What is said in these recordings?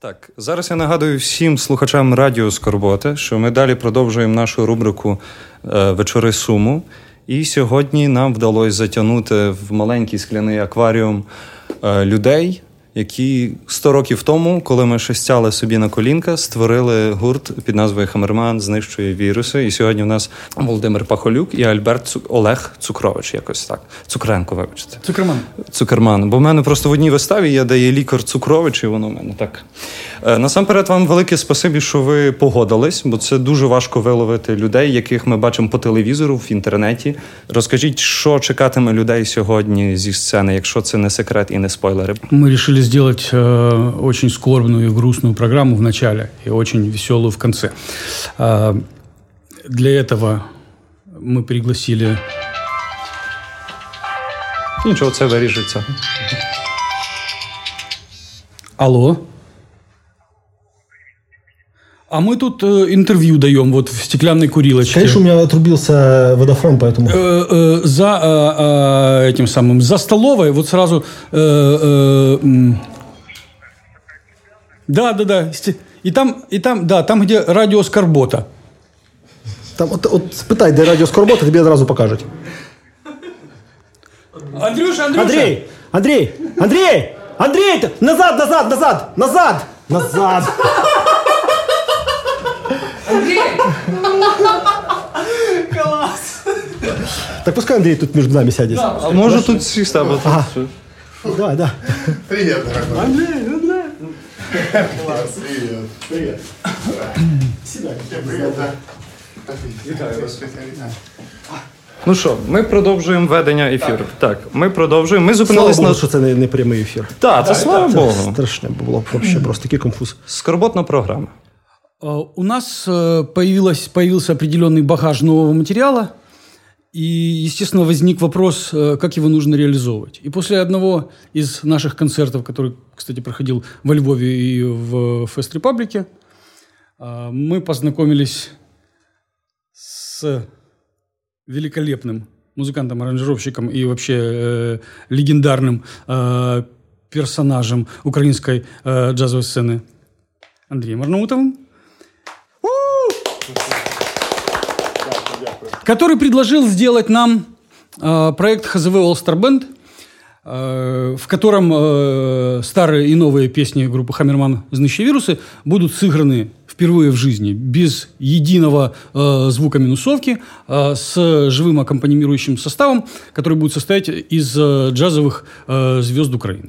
Так, зараз я нагадую всім слухачам Радіо Скорботи, що ми далі продовжуємо нашу рубрику е, Вечори Суму. І сьогодні нам вдалося затягнути в маленький скляний акваріум е, людей, які 100 років тому, коли ми ще стяли собі на колінка, створили гурт під назвою Хамерман знищує віруси. І сьогодні у нас Володимир Пахолюк і Альберт Цу... Олег Цукрович, якось так. Цукренко, вибачте. Цукерман. Цукерман. Бо в мене просто в одній виставі є, де є лікар Цукрович, і воно в мене так. Е, насамперед, вам велике спасибі, що ви погодились, бо це дуже важко виловити людей, яких ми бачимо по телевізору в інтернеті. Розкажіть, що чекатиме людей сьогодні зі сцени, якщо це не секрет і не спойлери. Мы решили сделать э, очень скорбную и грустную программу в начале и очень веселую в конце. А, для этого мы пригласили... Нічого, це виріжеться. Алло? А мы тут э, интервью даем вот в стеклянной курилочке. Конечно, у меня отрубился водофрон, поэтому... Э, э, за э, э, этим самым за столовой вот сразу э, э, м. да да да сте- и там и там да там где радио Скорбота Там, от, от спитай, де радіо Скорбота, тобі одразу покажуть. Андрюша Андрюша Андрій! Андрій! Андрій! Андрій! ти- Назад, назад, назад! Назад! Назад! Так пускай Андрій тут між нами сяде. А може тут сісти, або тут. Давай, да. Привет, дорогой. Андрей, Андрей. Класс, привет. Привет. Сідай. Привет, да. Вітаю вас. Ну що, ми продовжуємо ведення ефіру. Так, ми продовжуємо. Ми Слава Богу, на. що це не, не прямий ефір. Так, це слава Богу. страшне було б взагалі просто такий конфуз. Скорботна програма. Э, У нас э, появилось, появился определенный багаж нового материала, и, естественно, возник вопрос, э, как его нужно реализовывать. И после одного из наших концертов, который, кстати, проходил во Львове и в Фест Репаблике, мы познакомились с великолепным музыкантом-аранжировщиком и вообще э, легендарным э, персонажем украинской э, джазовой сцены Андреем Арнаутовым. Который предложил сделать нам э, проект ХЗВ All Star Band, э, в котором э, старые и новые песни группы Хаммерман «Знающие вирусы» будут сыграны впервые в жизни, без единого э, звука минусовки, э, с живым аккомпанирующим составом, который будет состоять из э, джазовых э, звезд Украины.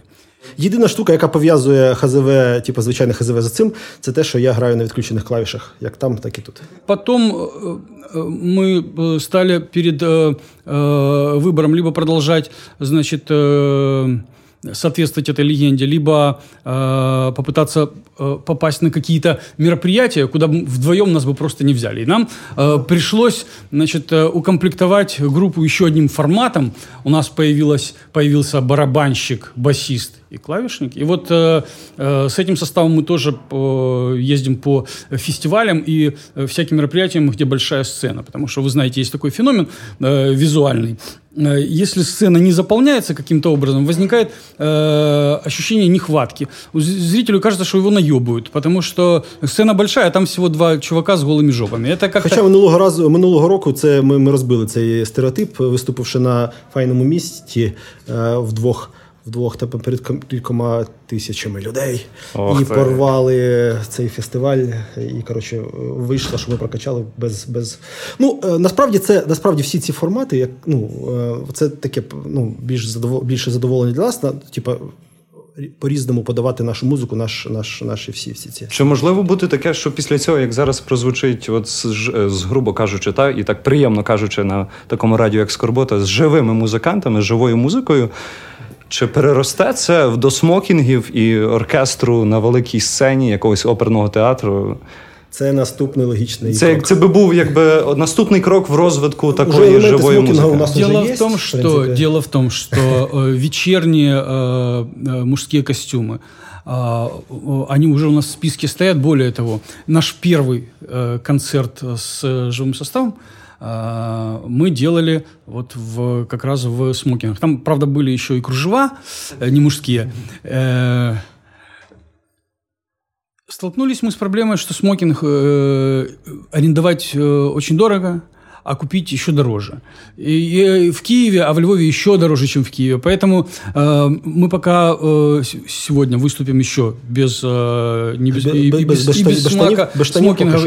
Єдина штука, яка пов'язує ХЗВ, типу звичайне ХЗВ за цим, це те, що я граю на відключених клавішах, як там, так і тут. Потом э, э, мы э, стали перед э, э, выбором либо продолжать, значит, э, Соответствовать этой легенде, либо э, попытаться э, попасть на какие-то мероприятия, куда вдвоем нас бы просто не взяли. И нам э, пришлось, значит, э, укомплектовать группу еще одним форматом. У нас появилось, появился барабанщик, басист и клавишник. И вот э, э, с этим составом мы тоже э, ездим по фестивалям и э, всяким мероприятиям, где большая сцена. Потому что, вы знаете, есть такой феномен э, визуальный. Э, Если сцена не заполняется каким-то образом, возникает э, ощущение нехватки. У з- Зрителю кажется, что его наебывают, потому что сцена большая, а там всего два чувака с голыми жопами. Это как Хоча минулого разу минулого року це ми, ми розбили цей стереотип, виступивши на файному місті е, вдвох. Вдвох та перед кількома тисячами людей Ох і ти. порвали цей фестиваль. І коротше вийшло, що ми прокачали без. без... Ну е, насправді це насправді всі ці формати, як ну е, це таке ну більш задовол... більше задоволення для нас. На типа по-різному подавати нашу музику, наш, наш, наші всі, всі ці. Чи можливо бути таке, що після цього, як зараз прозвучить, от з, з грубо кажучи, та і так приємно кажучи, на такому радіо, як Скорбота, з живими музикантами, з живою музикою, чи переросте це до смокінгів і оркестру на великій сцені якогось оперного театру? Це наступний логічний Це, крок. це би був якби наступний крок в розвитку Уже такої елементи живої смокінга музики. у нас Дело уже в том, есть, в что принципе. дело в том, что э, вечерние э, э, мужские костюмы, а, э, они уже у нас в списке стоят. Более того, наш первый э, концерт с э, живым составом э, мы делали вот в, как раз в смокингах. Там, правда, были еще и кружева, э, не мужские. Э, Столкнулись мы с проблемой, что смокинг э, арендовать очень дорого, а купить еще дороже. И, и в Киеве, а в Львове еще дороже, чем в Киеве. Поэтому э, мы пока э, сегодня выступим еще без, э, не без, и, и без, без, и без, без смака, без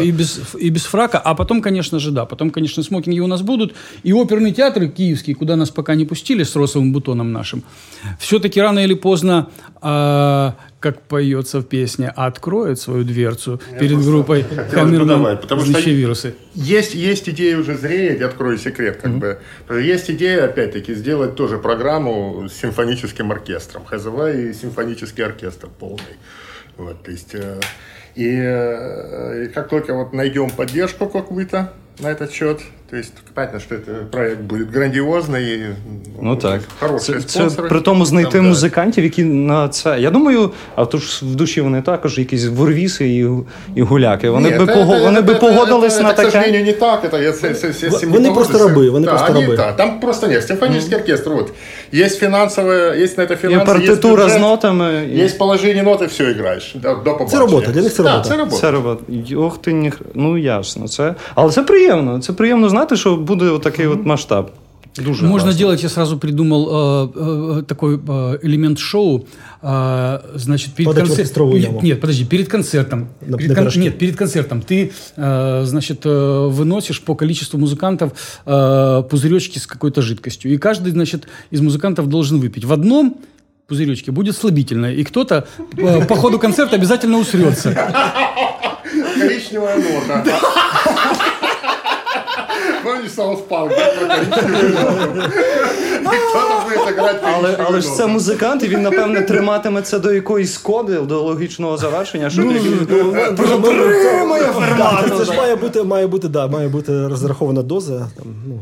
и без, и без фрака. А потом, конечно же, да, потом, конечно, смокинги у нас будут. И оперные театры киевские, куда нас пока не пустили с розовым бутоном нашим, все-таки рано или поздно э, как поется в песне, откроет свою дверцу Я перед группой камерным потому что вирусы. Есть, есть идея уже зреет, я открою секрет, как mm-hmm. бы. Есть идея, опять-таки, сделать тоже программу с симфоническим оркестром. ХЗВ и симфонический оркестр полный. Вот, то есть, э, и, э, и как только вот найдем поддержку какую-то на этот счет, то есть понятно, що це проект буде грандіозний. Ну так. Хороші це, це при тому знайти там, музикантів, які на це. Я думаю, а то ж в душі вони також якісь ворвіси і і гуляки. Вони Ні, би це, пого... це, вони це, би погодились це, на таке. К не так. Это, я, це, це, це, вони просто раби. Вони да, просто раби. Да, там просто нет. Симфонический mm-hmm. оркестр. Вот. Есть финансовые, есть на это финансы, є партитура з нотами. Есть положение ноты, все играєш. До, до це робота, для них це робота. Да, це робота. Це робота. Ох ти, ні... ну ясно. Це... Але це приємно. Це приємно знати, Що буде такий от масштаб. Дуже Можно классно. делать, я сразу придумал э, э, такой э, элемент шоу. Э, значит, перед концертом. Нет, подожди, перед концертом. На, перед на кон... Нет, перед концертом ты, э, значит, э, выносишь по количеству музыкантов э, пузыречки с какой-то жидкостью. И каждый, значит, из музыкантов должен выпить. В одном пузыречке будет слабительное, и кто-то э, по ходу концерта обязательно усрется. Коричневая нота. Помніш Саус Парк, Але, але ж це музикант, і він, напевне, триматиме це до якоїсь коди, до логічного завершення, щоб протримує формат. Це ж має бути, має бути, да, має бути розрахована доза. Там, ну.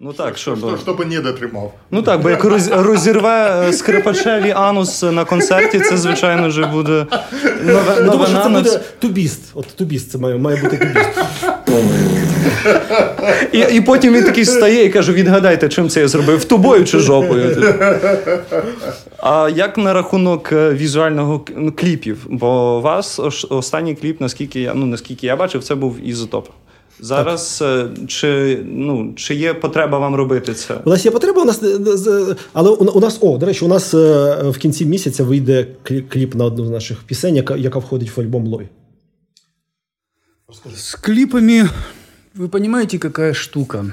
Ну так, щоб... Щоб, щоб не дотримав. Ну так, бо як розірве скрипачеві анус на концерті, це, звичайно, вже буде нове, новина. Це буде тубіст. От тубіст це має, має бути тубіст. І і потім він такий стає і каже: відгадайте, чим це я зробив? Тубою чи жопою? А як на рахунок е, візуального ну, кліпів? Бо у вас останній кліп, наскільки я ну наскільки я бачив, це був ізотоп. Зараз так. Е, чи ну, чи є потреба вам робити це? У нас є потреба, у нас е, але у нас, о, до речі, у нас в кінці місяця вийде кліп на одну з наших пісень, яка яка входить в альбом Лой. С клипами Ви розумієте, яка штука?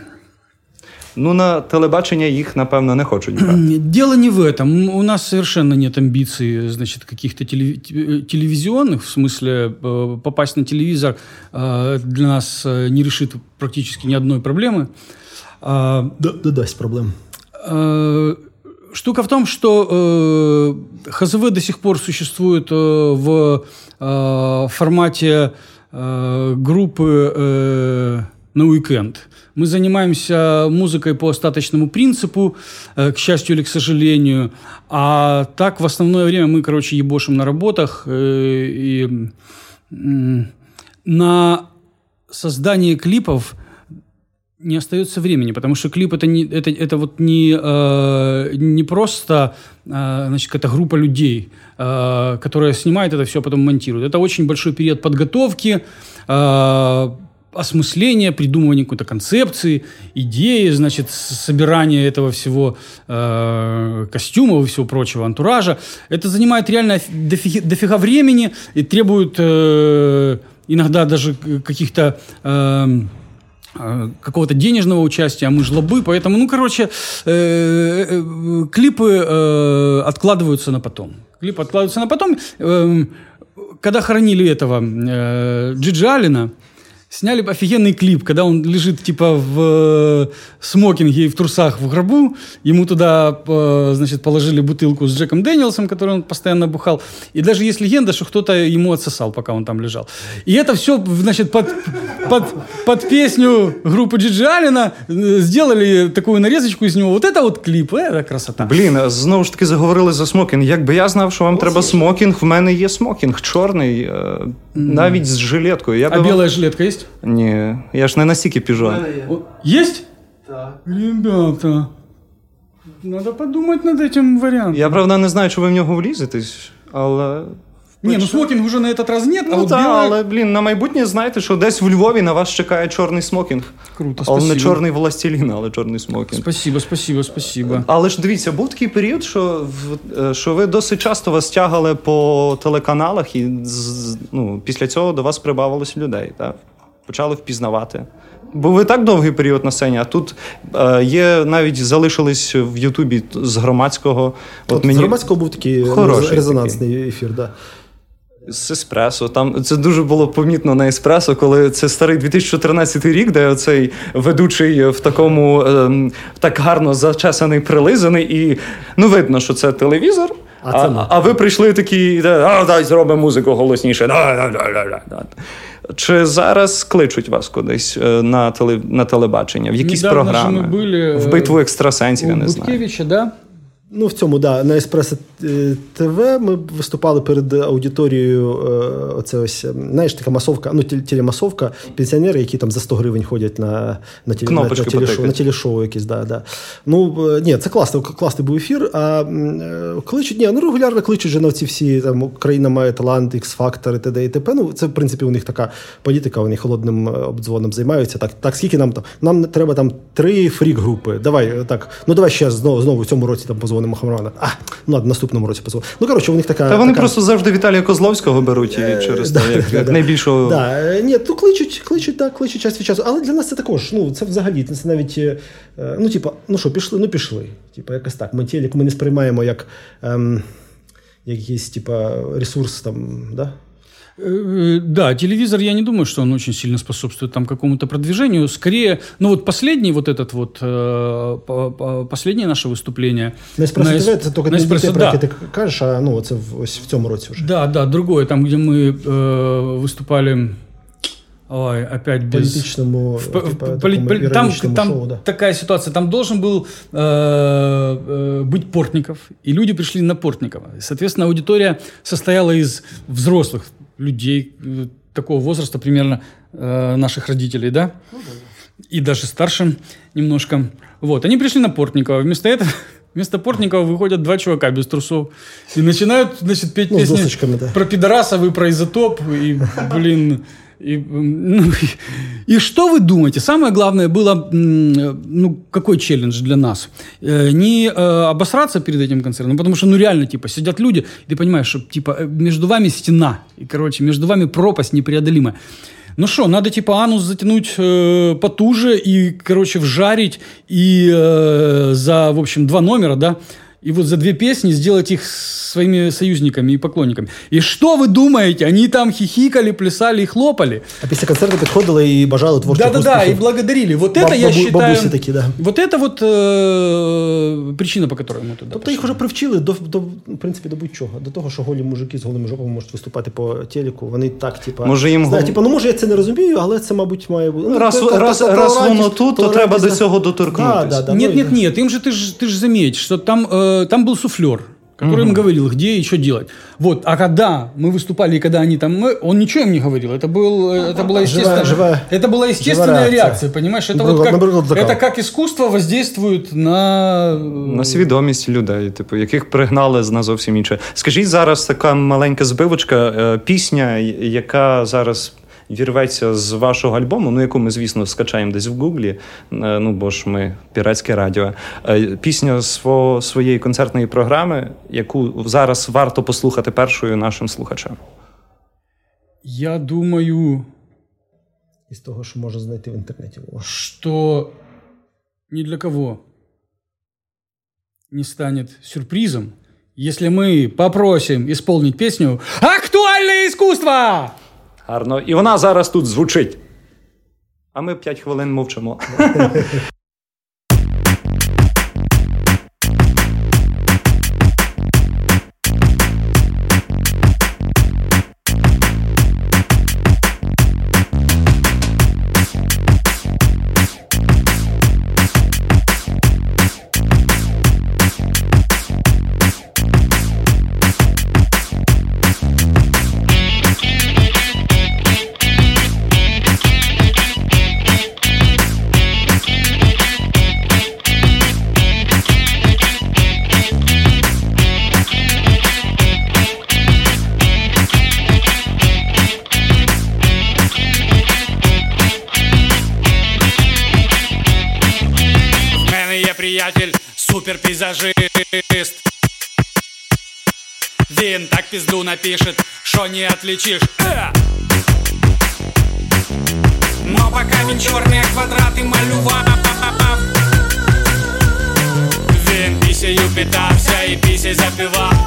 Ну, на телебачення їх, напевно, не хочуть брати. Дело не в этом. У нас совершенно нет амбиций, значит, каких-то телевизионных, в смысле, э, попасть на телевизор э, для нас э, не решит практически ни одной проблемы. Да, да дасть проблем. Штука в том, что ХЗВ до сих пор существует в формате группы на уикенд. Мы занимаемся музыкой по остаточному принципу, э, к счастью или к сожалению. А так в основное время мы, короче, ебошим на работах. Э, и на создание клипов не остается времени, потому что клип это не это это вот не э, не просто э, значит какая-то группа людей, э, которая снимает это все, а потом монтирует. Это очень большой период подготовки. Э, осмысление, придумывание какой-то концепции, идеи, значит, собирание этого всего э, костюмов и всего прочего, антуража. Это занимает реально дофига, дофига времени и требует э, иногда даже каких-то... Э, какого-то денежного участия, а мы жлобы, поэтому, ну, короче, э, э, клипы э, откладываются на потом. Клипы откладываются на потом. Э, когда хоронили этого э, Джиджи Алина, Сняли бы офигенный клип, когда он лежит типа в э, смокинге и в трусах в гробу. Ему туда, э, значит, положили бутылку с Джеком Дэниелсом, который он постоянно бухал. И даже есть легенда, что кто-то ему отсосал, пока он там лежал. И это все, значит, под, под, под песню группы Джиджи Алина э, сделали такую нарезочку из него. Вот это вот клип, это красота. Блін, знову ж таки заговорили за смокінг. Якби я знав, що вам треба смокінг, в мене є смокінг чорний, навіть з жилеткою. Я а би... біла жилетка Є? Ні, я ж не настільки піжон. Есть? Так. Ребята, надо подумать над этим варіантом. Я правда не знаю, чи ви в нього влізетесь, але Не, ну смокинг уже на этот раз нет, а Ну вот так, белое... але блін, на майбутнє знаєте, що десь в Львові на вас чекає чорний смокінг. Круто, Але не чорний властелін, але чорний смокінг. Спасибо, спасибо, спасибо. Але ж дивіться, був такий період, що, в- е, що ви досить часто вас тягали по телеканалах, і ну, після цього до вас прибавилось людей, так? Почали впізнавати. Бо ви так довгий період на сцені, а тут е, є навіть залишились в Ютубі з громадського. От З громадського був такий Хороший рез- резонансний ефір, да. З еспресо. Там це дуже було помітно на еспресо, коли це старий 2014 рік, де оцей ведучий в такому ем, так гарно зачесаний, прилизаний, і ну видно, що це телевізор. А А, це а ви прийшли такі, а дай зробимо музику голосніше. Да, да, да, да, да. Чи зараз кличуть вас кудись е, на, теле, на телебачення, в якісь Недавно же програми? ми були, в битву екстрасенсів, я не знаю. Да? Ну, в цьому, да, на Еспресо е, ТВ ми виступали перед аудиторією. е, Оце ось, е, знаєш, така масовка, ну, телемасовка, пенсіонери, які там за 100 гривень ходять на, на, теле, на, на, телешоу, на телешоу якісь, да, да. Ну, е, ні, це класний, класний був ефір. А кличуть, ні, ну регулярно кличуть же на ці всі там Україна має талант, X-Factor і т.д. і т.п. Ну, це, в принципі, у них така політика, вони холодним обдзвоном займаються. Так, так скільки нам там? Нам треба там три фрік-групи. Давай, так, ну давай ще знову, знову в цьому році там позвонимо Хамрана. А, ну ладно, наступному році позвонимо. Ну, коротше, у них така. Та вони така... просто завжди Віталія Козловського беруть і через те, як, як найбільшого. Да, е, ні, то кличуть, кличуть, так, кличуть час від часу. Але для нас це також, ну, це взагалі, це навіть, е, ну, типа, ну що, пішли, ну пішли. Типа, якось так. Ми телек ми не сприймаємо як ем, якийсь, типа, ресурс там, да? Э, Да, телевизор, я не думаю, что он очень сильно способствует там какому-то продвижению. Скорее, ну вот последний вот этот вот, э, по- по- последнее наше выступление. На Еспресо на ТВ Ес- це тільки на не те, Еспресо, про да. яке ти кажеш, а ну, це в- ось в цьому році вже. Да, да, другое, там, где мы э, выступали, ой, опять В без... політичному, В по- типа, в такому поли- поли- там, іронічному там шоу, да. такая ситуация. Там должен был э, э, быть Портников, и люди пришли на Портникова. Соответственно, аудитория состояла из взрослых людей э, такого возраста, примерно э, наших родителей, да? И даже старше немножко. Вот, они пришли на Портникова. Вместо этого Вместо Портникова выходят два чувака без трусов и начинают, значит, петь Ну, песни да. про пидорасов и про изотоп. И, блин, и, ну, и, что вы думаете? Самое главное было, ну, какой челлендж для нас? Э, Не э, обосраться перед этим концертом, потому что, ну, реально, типа, сидят люди, и ты понимаешь, что, типа, э, между вами стена, и, короче, между вами пропасть непреодолимая. Ну что, надо типа анус затянуть э, потуже и, короче, вжарить и э, за, в общем, два номера, да, и вот за две песни сделать их своими союзниками и поклонниками. И что вы думаете? Они там хихикали, плясали и хлопали. А після концерту підходили і бажали творчих Да-да-да, и успіхів. благодарили. Вот Баб- это, я бабу- считаю... бабуси такие, да. Вот это вот э, причина, по которой мы туда Тобто їх вже привчили до, до в принципі до будь-чого. До того, що голі мужики з голими жопами можуть виступати по телеку. Вони так, типа, Може, їм знаю, гол- типа, ну може я це не розумію, але це, мабуть, має бути. Ну, Раз- та- та- раз- та- та- раз толерантність- воно тут, то толерантність, треба до да. цього доторкнутись. Да, да, да, нет, ну, нет, нет, им же ты же ты же заметь, что там, э, там был суфлер, который им говорил, где и что делать. Вот, а когда мы выступали, и когда они там, мы, он ничего им не говорил. Это, был, э, это была естественная, живая- это была естественная живая реакция. реакция, понимаешь? Это, Например, вот как, например, закал. это как искусство воздействует на... э, На свідомість людей, типу, яких пригнали на зовсім інше. Скажіть зараз така маленька збивочка, е, пісня, яка зараз вірветься з вашого альбому, ну яку ми, звісно, скачаємо десь в Гуглі, е, ну бо ж ми піратське радіо. Е, Пісня сво, своєї концертної програми, яку зараз варто послухати першою нашим слухачам. Я думаю, Із того, що можна знайти в інтернеті. О. что ни для кого не станет сюрпризом, если мы попросим исполнить песню «Актуальное искусство!» Гарно. І вона зараз тут звучить. А ми 5 хвилин мовчимо. пизду напишет, что не отличишь э! Но пока він чорні квадрати малював Він пісею питався і пісей запівав Влейте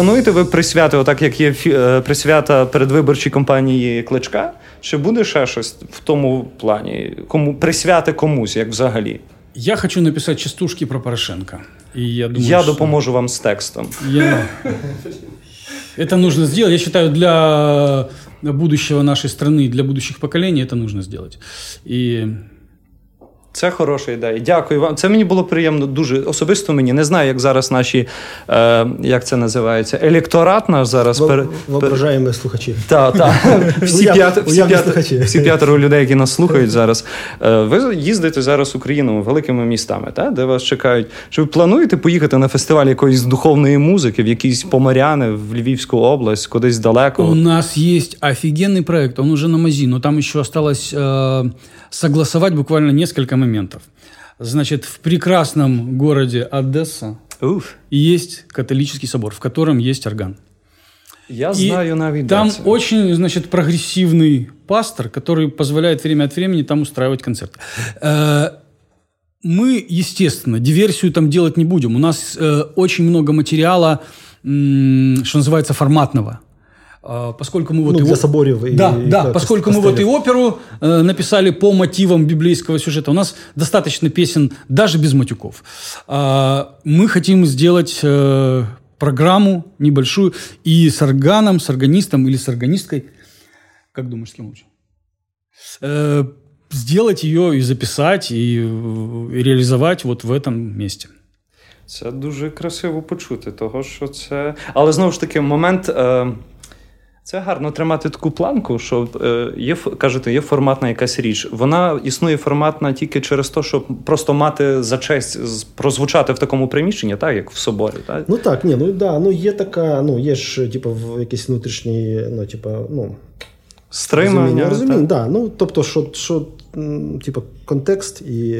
плануєте ви присвяти, отак як є фі- е, присвята передвиборчій кампанії Кличка? Чи буде ще щось в тому плані? Кому присвяти комусь, як взагалі? Я хочу написать частушки про Порошенко. И я думаю, Я что допоможу вам з текстом. я- Это нужно сделать. Я считаю, для будущего нашей страны, для будущих поколений это нужно сделать. И це хороша ідея. Дякую вам. Це мені було приємно дуже особисто мені. Не знаю, як зараз наші, е, як це називається, електорат наш зараз пере- Воображаємо слухачі. Так, так. Всі, Уяв- п'ят, всі, п'ят, слухачі. всі п'ятеро людей, які нас слухають зараз. Е, Ви їздите зараз Україною великими містами, та, де вас чекають. Чи ви плануєте поїхати на фестиваль якоїсь духовної музики в якісь Поморяни, в Львівську область, кудись далеко? у нас есть офигенный проект, он уже на мази, но там еще осталось э, согласовать буквально несколько моментов. Значит, в прекрасном городе Одесса Уф, есть католический собор, в котором есть орган. я И знаю де Там очень, значит, прогрессивный пастор, который позволяет время от времени там устраивать концерты. Э, Мы, естественно, диверсию там делать не будем. У нас э, очень много материала, что называется, форматного. А, Поскольку мы вот Ну, его- для соборів і- да, і да, так, поскольку мы вот и костелів. оперу э, написали по мотивам библейского сюжета, у нас достаточно песен даже без матюков. А, мы хотим сделать э, программу небольшую и с органом, с органистом или с органисткой, как думаешь, с кем лучше? Э, сделать ее и записать, и, э, и реализовать вот в этом месте. Це дуже красиво почути, того що це. Але знову ж таки, момент. Е... Це гарно тримати таку планку, що е, є кажете, є форматна якась річ. Вона існує форматна тільки через те, щоб просто мати за честь прозвучати в такому приміщенні, так як в соборі. Так? Ну так, ні, ну да, ну є така, ну є ж, типу, в якісь внутрішні, ну, типу, ну Стримання, розуміння. розуміння так. да. ну, тобто, що, що м, типу, контекст і,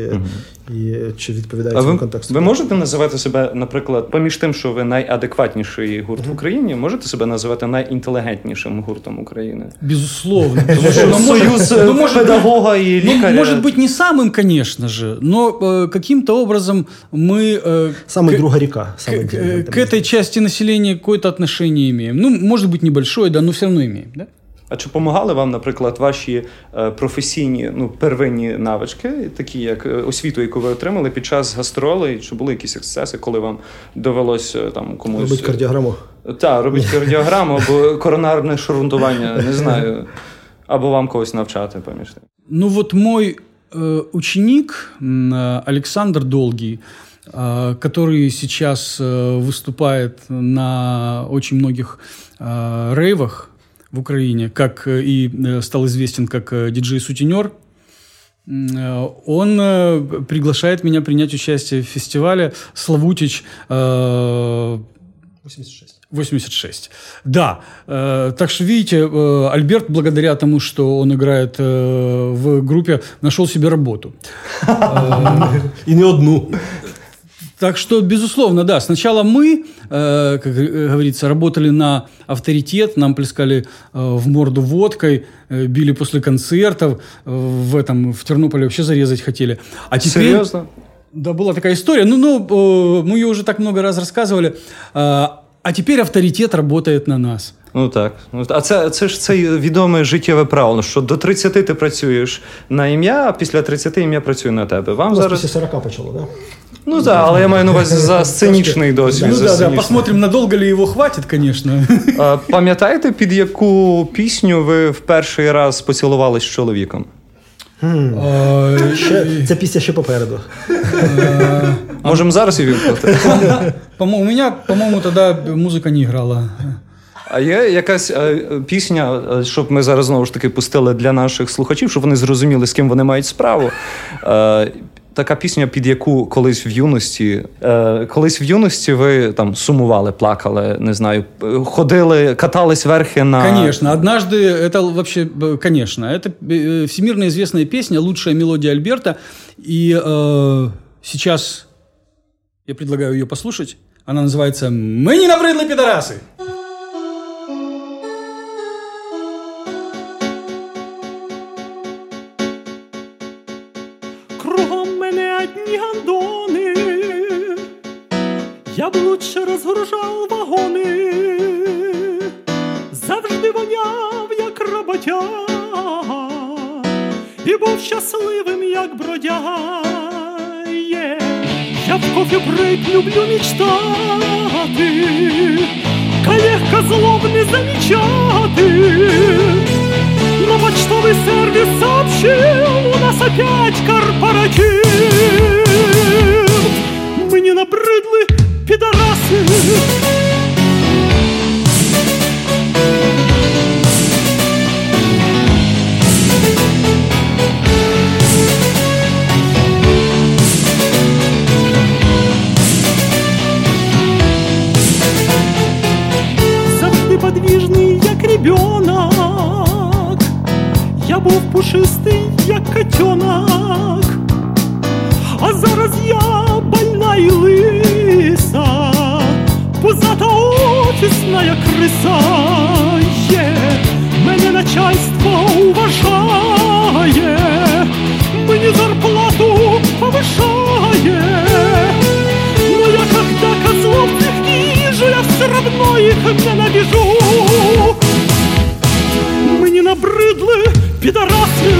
і чи відповідає А цьому ви, контексту. ви можете називати себе, наприклад, поміж тим, що ви найадекватніший гурт в Україні, можете себе називати найінтелігентнішим гуртом України? Безусловно. Потому что, ну, может- Союз ну, е, может быть, педагога і ну, лікаря. может быть, не самым, конечно же, но э, каким-то образом мы э, Саме к- друга ріка. к, Саме к- інтелігентна. к этой части населения какое-то отношение имеем. Ну, может быть, небольшое, да, но все равно имеем. Да? А чи допомагали вам, наприклад, ваші е, професійні ну, первинні навички, такі як е, освіту, яку ви отримали під час гастролей? Чи були якісь ексцеси, коли вам довелося е, там комусь Робить кардіограму. Так, робить кардіограму або коронарне шарунтування, не знаю. Або вам когось навчати поміж тим. Ну вот мой э, ученик м, э, Александр Долгий, э, который сейчас э, выступает на очень многих э, рейвах в Украине, как э, и э, стал известен как э, диджей-сутенер, он приглашает меня принять участие в фестивале «Славутич» э, 86. 86. Да. Так что, видите, Альберт, благодаря тому, что он играет в группе, нашел себе работу. І не одну. Так что, безусловно, да. Сначала мы, э, как э, говорится, работали на авторитет, нам плескали э, в морду водкой, э, били после концертов, э, в этом в Тернополе вообще зарезать хотели. А теперь... Серйозно? Да, была такая история. Ну, ну, э, мы ее уже так много раз рассказывали. А теперь авторитет работает на нас. Ну так. Ну, А це, це ж це відоме життєве правило, що до 30 ти працюєш на ім'я, а після 30 ім'я працює на тебе. Вам зараз. після 40 почало, так? Да? Ну так, але я маю на увазі за сценічний досвід. Ну за да, да, посмотрим, надолго ли его хватит, конечно. А, Пам'ятаєте, під яку пісню ви в перший раз поцілувались з чоловіком? Це після ще попереду. Можемо зараз і вимкнути. У меня, по-моему, тогда музыка не играла. А є якась е, пісня, е, щоб ми зараз знову ж таки пустили для наших слухачів, щоб вони зрозуміли, з ким вони мають справу. Е, така пісня, під яку колись в юності, е, колись в юності ви там сумували, плакали, не знаю, е, ходили, катались верхи на. Конечно, однажды, это вообще, э, конечно, это э, всемирно известная песня, лучшая мелодия Альберта. И э, сейчас я предлагаю ее послушать. Она называется «Мы не набрыдлы пидорасы». люблю мечтати, коллег козлов не замечати. Но почтовый сервис сообщил, у нас опять корпоратив. Мы не набрыдлы пидорасы. був пушистий, як котенок, а зараз я больна і лиса, пузата офісна криса. Є, мене начальство уважає, мені зарплату повишає. Но я когда козлов их вижу, я все равно их ненавижу. Мы не набрыдлы пидорасы.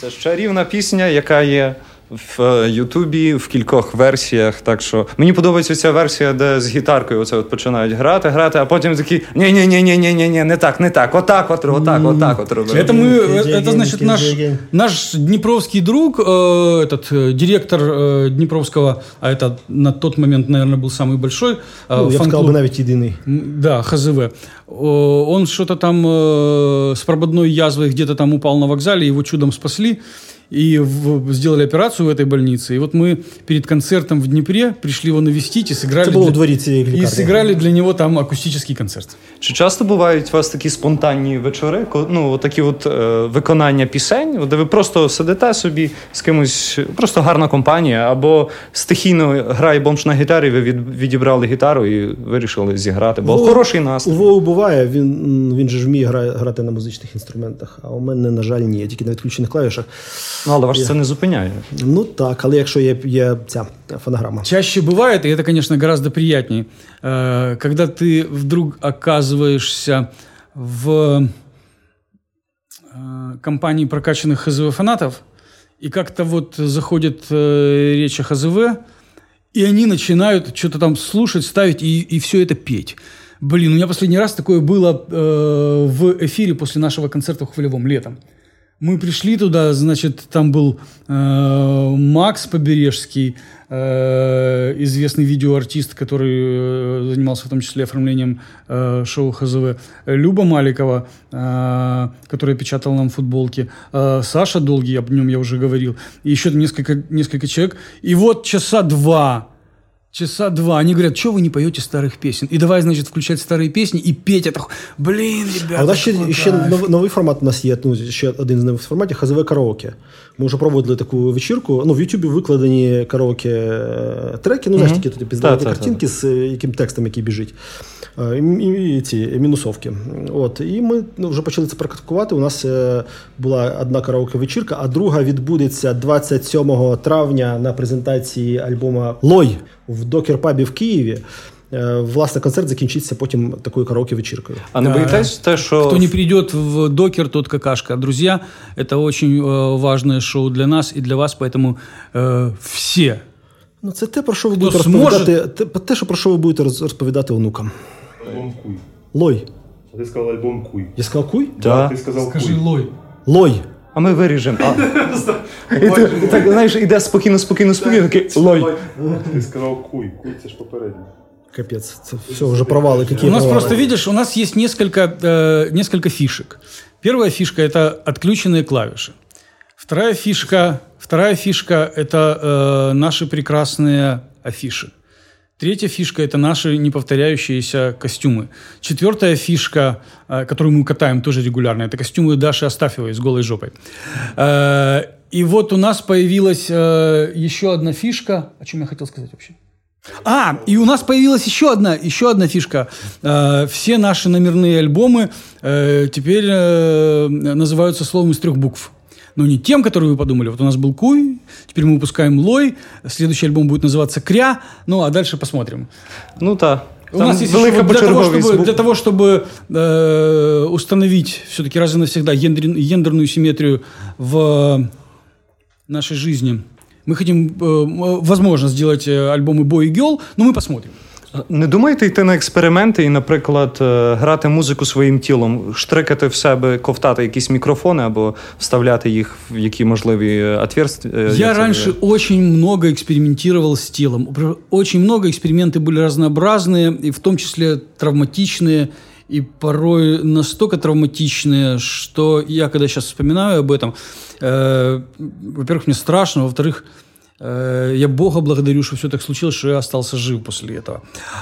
Це ж чарівна пісня, яка є в е, Ютубі в кількох версіях. Так що мені подобається ця версія, де з гітаркою оце от починають грати, грати, а потім такі ні ні ні ні ні ні ні не так, не так, отак, от, отак, отак, от робимо. Это мы, Кенджи это Ген, значит наш, Кенджи Ген. наш днепровский друг, э, этот э, директор э, Днепровского, а это на тот момент, наверное, был самый большой э, Ну, я б сказав фан-клуб. би навіть єдиний. М, Да, ХЗВ. О, Он что-то там э, с прободной язвой где-то там упал на вокзале, его чудом спасли. И в- сделали операцию в этой больнице. И вот мы перед концертом в Днепре пришли его навестить и сыграли, Це було для- у дворі цієї и лікарні. сыграли для него там акустический концерт. Чи часто бувають у вас такі спонтанні вечори, ко- ну такі от е, виконання пісень, от де ви просто сидите собі з кимось, просто гарна компанія, або стихійно грає бомж на гітарі, ви від, відібрали гітару і вирішили зіграти, бо Вова- хороший У настрій. Вову буває, він, він же ж вміє гра- грати на музичних інструментах, а у мене, на жаль, ні, я тільки на відключених клавішах. Ну, але вас це не зупиняє. Ну так, але якщо є, є ця фонограма. Чаще бывает, и это, конечно, гораздо приятнее, э, когда ты вдруг оказываешься в э, компании прокачанных ХЗВ фанатов, и как-то вот заходит э, речь о ХЗВ, и они начинают что-то там слушать, ставить и, и все это петь. Блин, у меня последний раз такое было э, в эфире после нашего концерта в Хвалевом летом. Мы пришли туда, значит, там был э, Макс Побережский, э, известный видеоартист, который э, занимался в том числе оформлением э, шоу ХЗВ, Люба Маликова, э, которая печатала нам футболки, э, Саша Долгий, об нем я уже говорил, и еще несколько, несколько человек. И вот часа два Часа два. Они говорят, что вы не поете старых песен? И давай, значит, включать старые песни и петь это. Блин, ребята. А у нас ще, какой ще кайф. нов- новий формат у нас є. Ну, ще один з нових форматів ХЗВ караоке. Ми вже проводили таку вечірку. Ну, в Ютубі викладені караоке е, треки, ну, знаєш, такі тут пізнані Та-та-та. картинки з е, яким текстом, який біжить. Е, І, і, і ці мінусовки. От. І ми ну, вже почали це практикувати. У нас е, була одна караоке вечірка, а друга відбудеться 27 травня на презентації альбома Лой в Докер-пабі в Києві. Е, Власне, концерт закінчиться потім такою караоке вечіркою. А не боїтесь те, що Кто не придет в докер, тот какашка. Друзья, это очень э, важное шоу для нас и для вас, поэтому э, все. Ну, це те, про що ви Хто будете зможе- розповідати. Те, те, що про що ви будете роз- розповідати онукам. Альбом Куй. Лой. Ти сказав альбом Куй. Я сказав куй? Да. Ти сказав Скажи Куй. лой. Лой. А ми виріжемо. А. І ти, і так, знаєш, іде спокійно, спокійно, спокійно, такий лой. Ти сказав Куй. Куй це ж попередньо. Капець, це все вже провали. Які У нас провали. просто, видишь, у нас есть несколько, э, несколько фишек. Первая фишка – это отключенные клавиши. Вторая фишка, вторая фишка – это э, наши прекрасные афиши. Третья фишка – это наши неповторяющиеся костюмы. Четвертая фишка, э, которую мы катаем тоже регулярно, это костюмы Даши Астафьевой с голой жопой. Э, и вот у нас появилась э, еще одна фишка. О чем я хотел сказать вообще? А, и у нас появилась еще одна, еще одна фишка. Все наши номерные альбомы теперь называются словом из трех букв. Но не тем, который вы подумали. Вот у нас был Куй, теперь мы выпускаем Лой, следующий альбом будет называться Кря, ну а дальше посмотрим. Ну так. У нас есть еще для, того, чтобы, для того, чтобы э, установить все-таки раз и навсегда гендер- гендерную симметрию в нашей жизни, мы хотим, э, возможно, сделать э, альбомы Boy и Girl, но мы посмотрим. Не думаєте йти на експерименти і, наприклад, е, грати музику своїм тілом, штрикати в себе, ковтати якісь мікрофони або вставляти їх в які можливі отверстия? Я раньше очень много экспериментировал с телом. Пр- Очень много эксперименты были разнообразные, и в том числе травматичные, и порой настолько травматичные, что я, когда сейчас вспоминаю об этом, э, во-первых, мне страшно, во-вторых, э, я Бога благодарю, что все так случилось, что я остался жив после этого.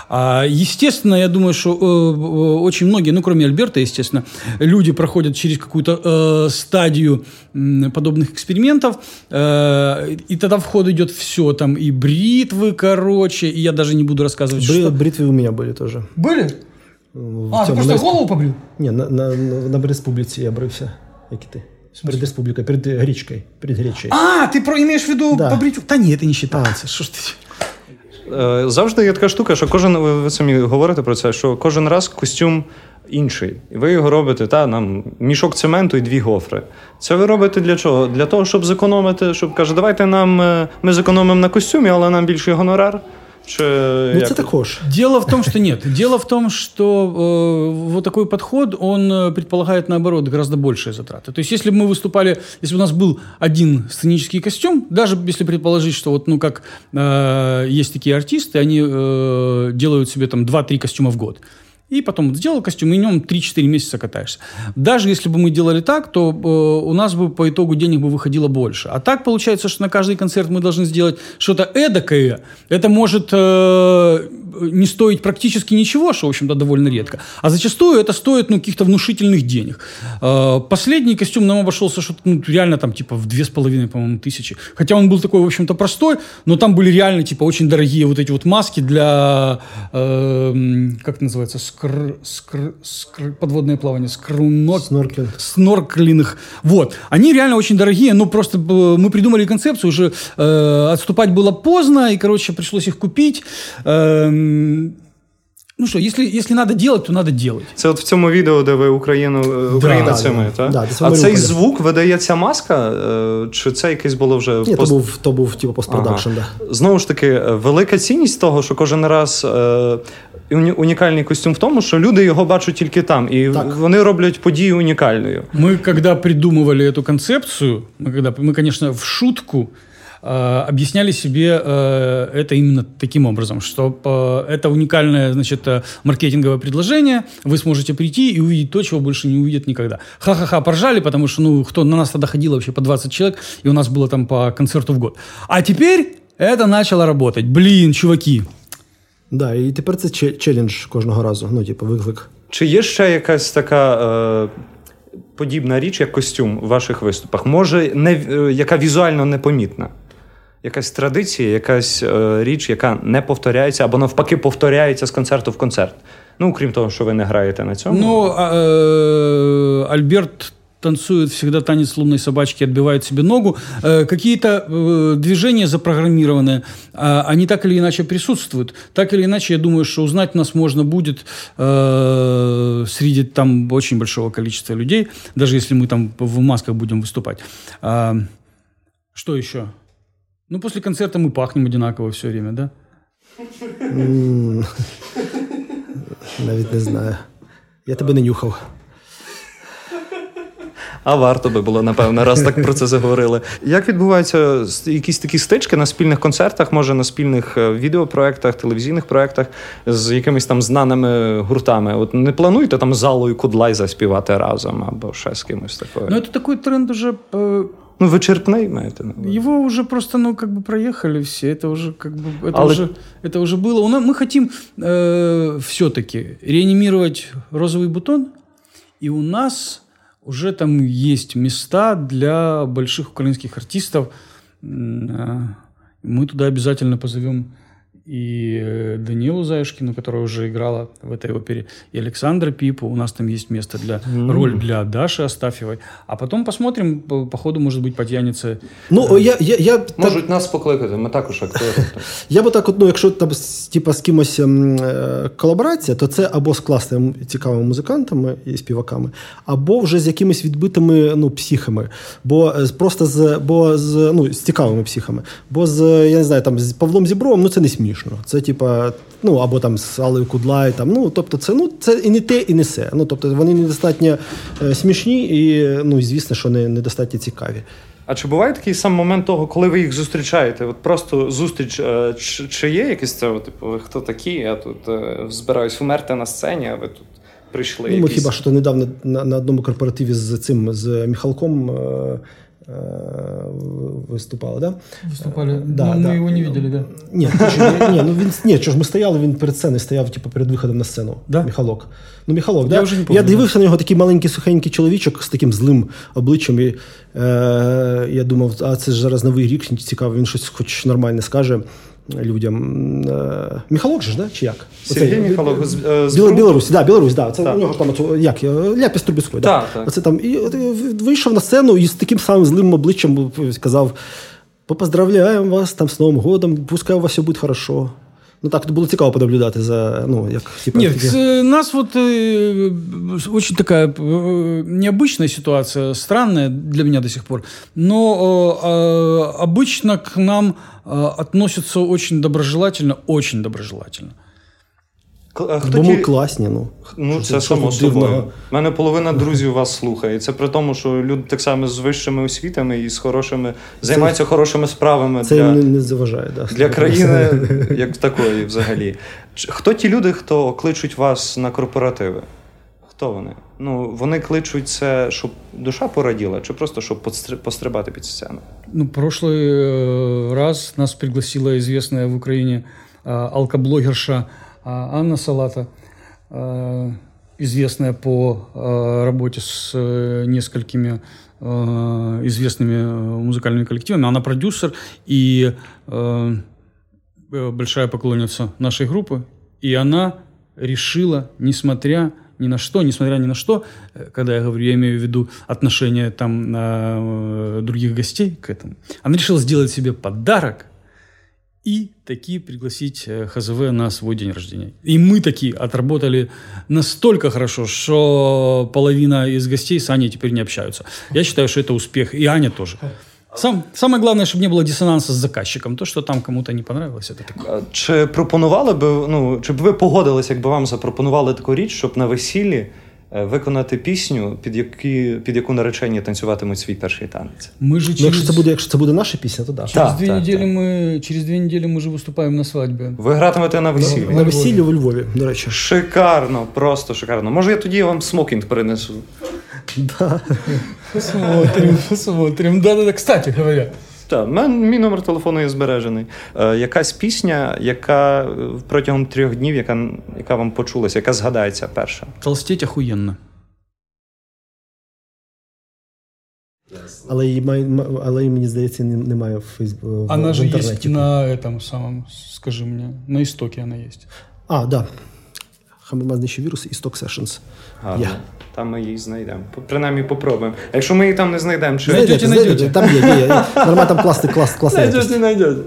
А, естественно, я думаю, что э, э, очень многие, ну, кроме Альберта, естественно, люди проходят через какую-то э, стадию м, подобных экспериментов, э, и тогда в ход идет все, там и бритвы, короче, и я даже не буду рассказывать, Бри- что... бритвы у меня были тоже. Были? В А, ты цьому, просто на, голову побрил? Ні, на, на, на, на республіці я брився. Як і ти? Перед республікою, перед гречкою. Перед гречею. А, ты про имеешь в виду Да. побрить? Да нет, это не считается. Что ж ты... Е, Завжди є така штука, що кожен, ви, ви самі говорите про це, що кожен раз костюм інший. І ви його робите, та, нам мішок цементу і дві гофри. Це ви робите для чого? Для того, щоб зекономити, щоб каже, давайте нам е, ми зекономимо на костюмі, але нам більший гонорар. Чи Ну, як? це також. Дело в том, что нет. Дело в том, что э, вот такой подход, он э, предполагает, наоборот, гораздо большие затраты. То есть, если бы мы выступали, если бы у нас был один сценический костюм, даже если предположить, что вот, ну, как э, есть такие артисты, они э, делают себе там 2-3 костюма в год. И потом сделал костюм, и в нем 3-4 месяца катаешься. Даже если бы мы делали так, то э, у нас бы по итогу денег бы выходило больше. А так получается, что на каждый концерт мы должны сделать что-то эдакое. Это может э, не стоить практически ничего, что, в общем-то, довольно редко. А зачастую это стоит ну, каких-то внушительных денег. Э, последний костюм нам обошелся что-то ну, реально там типа в две с половиной, по-моему, тысячи. Хотя он был такой, в общем-то, простой, но там были реально типа очень дорогие вот эти вот маски для, э, как называется, скр, скр, скр- подводное плавание, скрунок, Снорклинг. снорклинг. Вот. Они реально очень дорогие, но просто э, мы придумали концепцию, уже э, отступать было поздно, и, короче, пришлось их купить. Эм, ну что, если, если надо делать, то надо делать. Це от в цьому відео, де ви Україну е, Україна да, цими, да. так? Да, десь в а цей Маріуполі. звук видає ця маска, е, чи це якесь було вже Ні, то пост- був, то був типу постпродакшн, да. Знову ж таки, е, велика цінність того, що кожен раз е, уні- унікальний костюм в тому, що люди його бачать тільки там, і Так. вони роблять подію унікальною. Мы, когда придумывали эту концепцию, мы, когда, мы конечно, в шутку э, объясняли себе э, это именно таким образом, что э, это уникальное, значит, э, маркетинговое предложение, вы сможете прийти и увидеть то, чего больше не увидят никогда. Ха-ха-ха, поржали, потому что, ну, кто на нас тогда ходило вообще по 20 человек, и у нас было там по концерту в год. А теперь это начало работать. Блин, чуваки, Да, і тепер це че- челендж кожного разу. Ну, типу, виклик. Чи є ще якась така е, подібна річ, як костюм в ваших виступах? Може, не, е, яка візуально непомітна? Якась традиція, якась е, річ, яка не повторяється, або навпаки повторяється з концерту в концерт. Ну, крім того, що ви не граєте на цьому. Ну, а, э, Альберт танцует всегда танец лунной собачки, отбивает себе ногу. Э, Какие-то э, движения запрограммированные, а, они так или иначе присутствуют. Так или иначе, я думаю, что узнать нас можно будет э, среди там очень большого количества людей, даже если мы там в масках будем выступать. А, Что еще? Ну, после концерта мы пахнем одинаково все время, да? Навіть не знаю. Я тебе не нюхав. А варто би було, напевно, раз так про це заговорили. Як відбуваються с- якісь такі стички на спільних концертах, може на спільних е, відеопроектах, телевізійних проектах з якимись там знаними гуртами? От не плануєте там з залою Кудлай заспівати разом або ще з кимось такою? Но это такой тренд уже э, Ну, вичерпний маєте на увазі? Его уже просто, ну, как бы проехали все. Это уже, как бы, это, Але- уже, это уже было. У нас, мы хотим э, все-таки реанимировать розовый бутон, и у нас уже там есть места для больших украинских артистов. Мы туда обязательно позовем и э, Данилу Заюшкину, которая уже играла в этой опере, и Александра Пипу. У нас там есть место для роль для Даши Астафьевой. А потом посмотрим, по, по ходу, может быть, потянется Ну, я, я, я, так, Можуть нас покликати, ми також актори. я би так, от, ну, якщо там з- типа, з кимось ем, е, колаборація, то це або з класними цікавими музикантами і співаками, або вже з якимись відбитими ну, психами. Бо е, з- просто з, бо з, ну, з цікавими психами. Бо з, я не знаю, там, з Павлом Зібровим, ну це не смішно. Це типа, ну, або там з Алею Кудлай, там, ну, тобто, це, ну, це і не те, і не се. Ну, тобто, вони недостатньо е, смішні і, ну, звісно, що не, недостатньо цікаві. А чи буває такий сам момент того, коли ви їх зустрічаєте? От просто зустріч, е, чи, чи є якесь це, типу, ви хто такі? Я тут е, збираюсь вмерти на сцені, а ви тут прийшли. Ну, ми хіба що недавно на, на одному корпоративі з цим з Міхалком е, е, виступали, да? Выступали. Да, ну, да. мы его не видели, да. Ж- ні, ні, ну він ні, що ж ми стояли, він перед сценою стояв, типу, перед виходом на сцену. Да? Міхалок. Ну, Міхалок, Я да? вже не помню, я дивився на нього такий маленький сухенький чоловічок з таким злим обличчям. І, е, я думав, а це ж зараз новий рік, цікаво, він щось хоч нормальне скаже людям. Е, Міхалок же ж, да? Чи як? Сергій Оцей, Міхалов з, е, з Біла, Білорусь, да, Білорусь, да. Це Так. у нього ж там оцю- як е, ляпіс Трубецької, да. Так, так. Оце там і е, вийшов на сцену і з таким самим злим обличчям сказав: поздравляємо вас там з Новим годом, пускай у вас все буде хорошо. Ну так, було цікаво понаблюдати за, ну, як типу, Нет, таке- э, нас вот э, очень такая э, необычная ситуация, странная для меня до сих пор, но э, обычно к нам э, относятся очень доброжелательно, очень доброжелательно. К- а Бо ми ті- класні, ну. Ну, Що це тут- що само тут дивного? собою. У мене половина друзів вас слухає. І Це при тому, що люди так само з вищими освітами і з хорошими займаються хорошими справами Це для, їм не, не заважає. Да. для країни, як такої, взагалі. Чи- Хто ті люди, хто кличуть вас на корпоративи? Хто вони? Ну, вони кличуть це, щоб душа пораділа, чи просто щоб подстри- пострибати під сцену? Ну, прошлый э, раз нас пригласила известная в Украине э, алкоблогерша э, Анна Салата, э, известная по э, работе с э, несколькими известными музыкальными коллективами. Она продюсер и большая поклонница нашей группы. И она решила, несмотря ни на что, несмотря ни на что, когда я говорю, я имею в виду отношение там других гостей к этому, она решила сделать себе подарок и таки пригласить э, ХЗВ на свой день рождения. И мы таки отработали настолько хорошо, что половина из гостей с Аней теперь не общаются. Я считаю, что это успех. И Аня тоже. Сам, самое главное, чтобы не было диссонанса с заказчиком. То, что там кому-то не понравилось, это такое. А Чи пропонували би, ну, чи б ви погодились, якби вам запропонували таку річ, щоб на весіллі е, виконати пісню, під, які, під яку наречені танцюватимуть свій перший танець? Мы же Ну, через, якщо це буде, якщо це буде наша пісня, то да. через, Так, две так, недели так. мы, через две недели мы же выступаем на свадьбе. Ви гратимете на весіллі? На весіллі у Львові, до речі. Шикарно, просто шикарно. Може, я тоді вам смокінг принесу. Да. Посмотрим, посмотрим. Да-да-да, кстати говоря. Так, мен- мій номер телефону є збережений. Е, якась пісня, яка е, протягом трьох днів, яка, яка вам почулася, яка згадається перша. Толстеть охуенно. Але її має, але її, мені здається, немає в Фейсбуці. В, Она в же інтернеті. на этом самом, скажи мне, на истоке она есть. А, да. Хамерма знищив вірус і Stock Sessions. Гарно. Я. Там ми її знайдемо. Принаймні попробуємо. А Якщо ми її там не знайдемо, чи Знайдете, Знайдете. Там є, є. Нормально, там класний, клас, класний. знайдете, знайдете.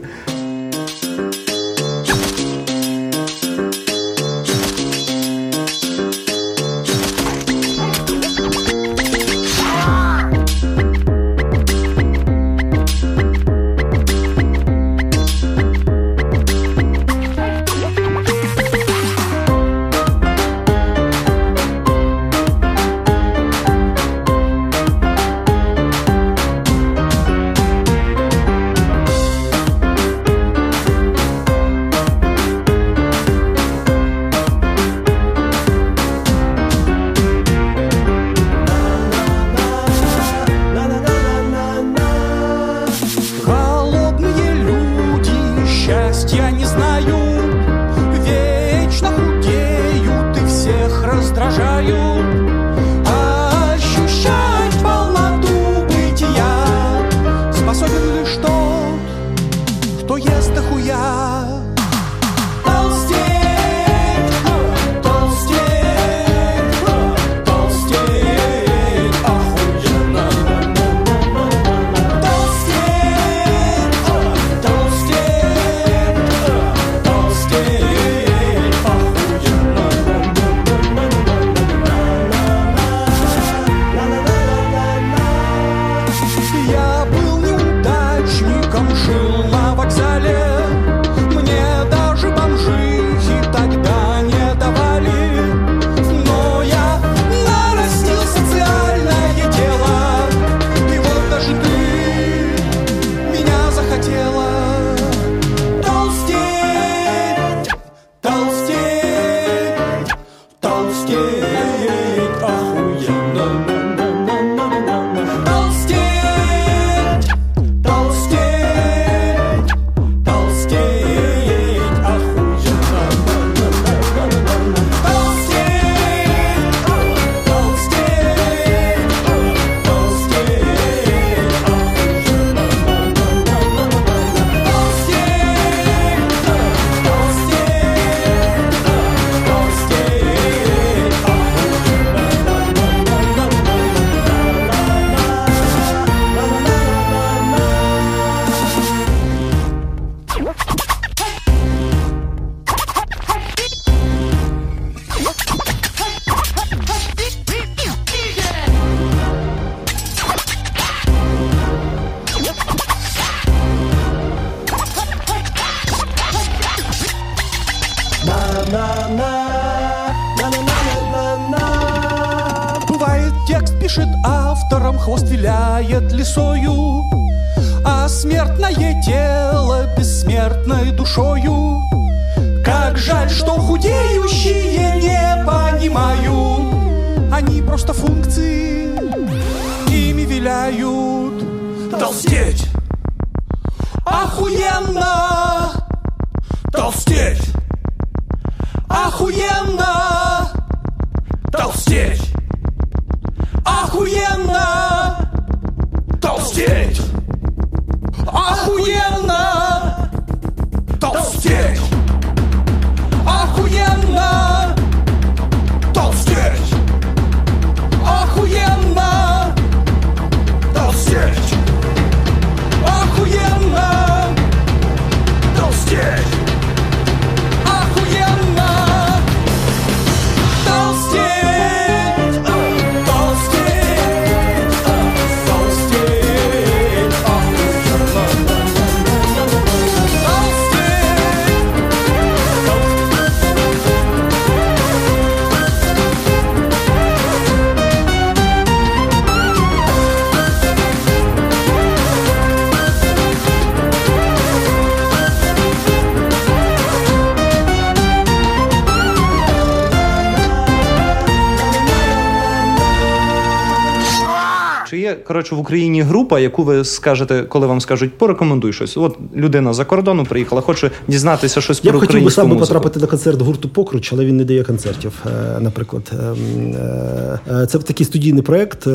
Коротше в Україні група, яку ви скажете, коли вам скажуть, порекомендуй щось? От людина за кордону приїхала, хоче дізнатися щось Я про б хотів би саме потрапити на концерт гурту Покруч, але він не дає концертів. е, Наприклад, Ем, е, е, це такий студійний проект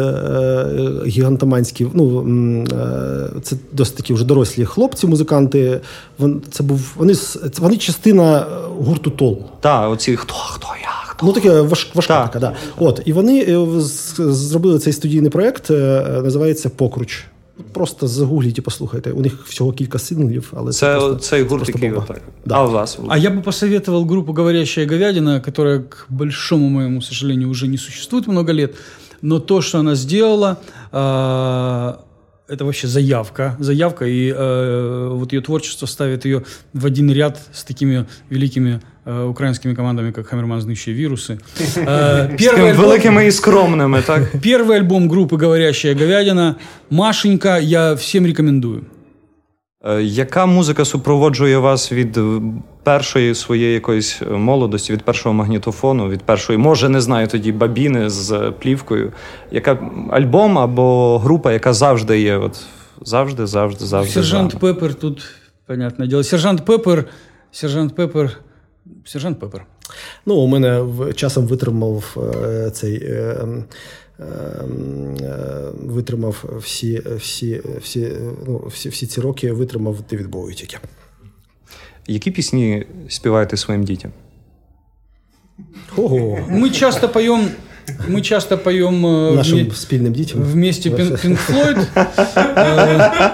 гігантоманський. Ну це досить такі вже дорослі хлопці, музиканти. Вон- Це був вони вони частина гурту Тол. Так, оці хто, хто я. Ну таке важ, важка Так. така, да. От і вони е, з- зробили цей студійний проект, е, називається Покруч. Просто загугліть і послухайте. У них всього кілька синглів, але це, Це просто, цей гурт, просто який бомба. отак. Да. А у вас? А я бы посоветовал группу «Говорящая говядина», которая, к большому моему сожалению, уже не существует много лет. Но то, что она сделала, а, это вообще заявка. Заявка, и э, вот ее творчество ставит ее в один ряд с такими великими э, украинскими командами, как «Хаммерман, знающие вирусы». Э, Первый Такими альбом- великими і скромними, так? Первый альбом группы «Говорящая говядина» «Машенька» я всем рекомендую. Е, Яка музика супроводжує вас від е, першої своєї якоїсь е, молодості, від першого магнітофону, від першої, може, не знаю тоді бабіни з е, плівкою? Яка альбом або група, яка завжди є? От завжди, завжди, завжди. Сержант з вами? Пеппер тут, понятное дело. Сержант Пеппер, сержант Пеппер, сержант Пеппер. Ну, у мене в- часом витримав е, цей. Е, ем, ем, е, витримав всі, всі, всі, е, ну, всі, всі ці роки витримав Девід Боуі тільки. Які пісні співаєте своїм дітям? Ого, Мы часто поем, мы часто поем э, нашим вме- спільним дітям. вместе Пин- Пинк Флойд. Э,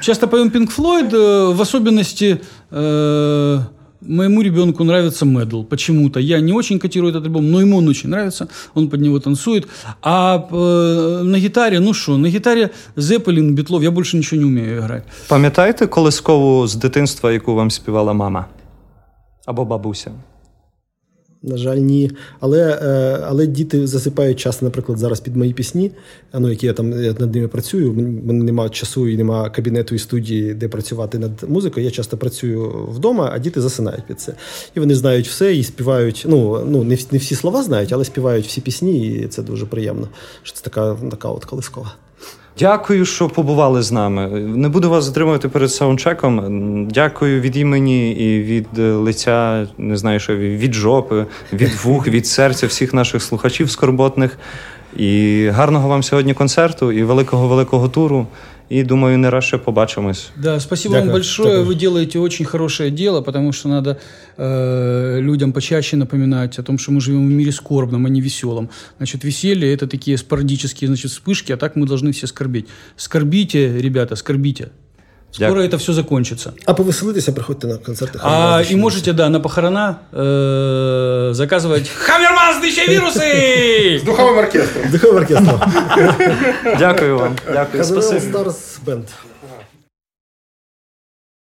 Часто поем Пинк Флойд, э, в особенности э, моему ребенку нравится Meddle. Почему-то. Я не очень котирую этот альбом, но ему он очень нравится. Он под него танцует. А э, на гитаре, ну что, на гитаре Зеппелин, Битлов, я больше ничего не умею играть. Пам'ятаєте колискову з дитинства, яку вам співала мама? Або бабуся? На жаль, ні. Але, е, але діти засипають часто, наприклад, зараз під мої пісні, ну, які я там над ними працюю. Мене немає часу і немає кабінету і студії, де працювати над музикою. Я часто працюю вдома, а діти засинають під це. І вони знають все і співають. Ну, ну не всі слова знають, але співають всі пісні, і це дуже приємно. Що це така, така от колискова. Дякую, що побували з нами. Не буду вас затримувати перед саундчеком. Дякую від імені і від е, лиця, не знаю, що від жопи, від вух, від серця всіх наших слухачів скорботних. І гарного вам сьогодні концерту і великого великого туру. І думаю, не раз ще побачимось. Да, спасибо Дякую. вам большое. Дякую. Вы делаете очень хорошее дело, потому что надо э, людям почаще напоминать о том, что мы живем в мире скорбном, а не веселом. Значит, веселье это такие спорадические значит, вспышки, а так мы должны все скорбеть. Скорбите, ребята, скорбите. Скоро Дякую. это все закончится. А повеселитися, приходьте на концерти. А, Хаммермана, и можете, да, на похорона э, заказывать Хаммерман, вирусы! С духовым оркестром. Духовий оркестр. Дякую вам. Дякую. Казарел Спасибі. Stars Band.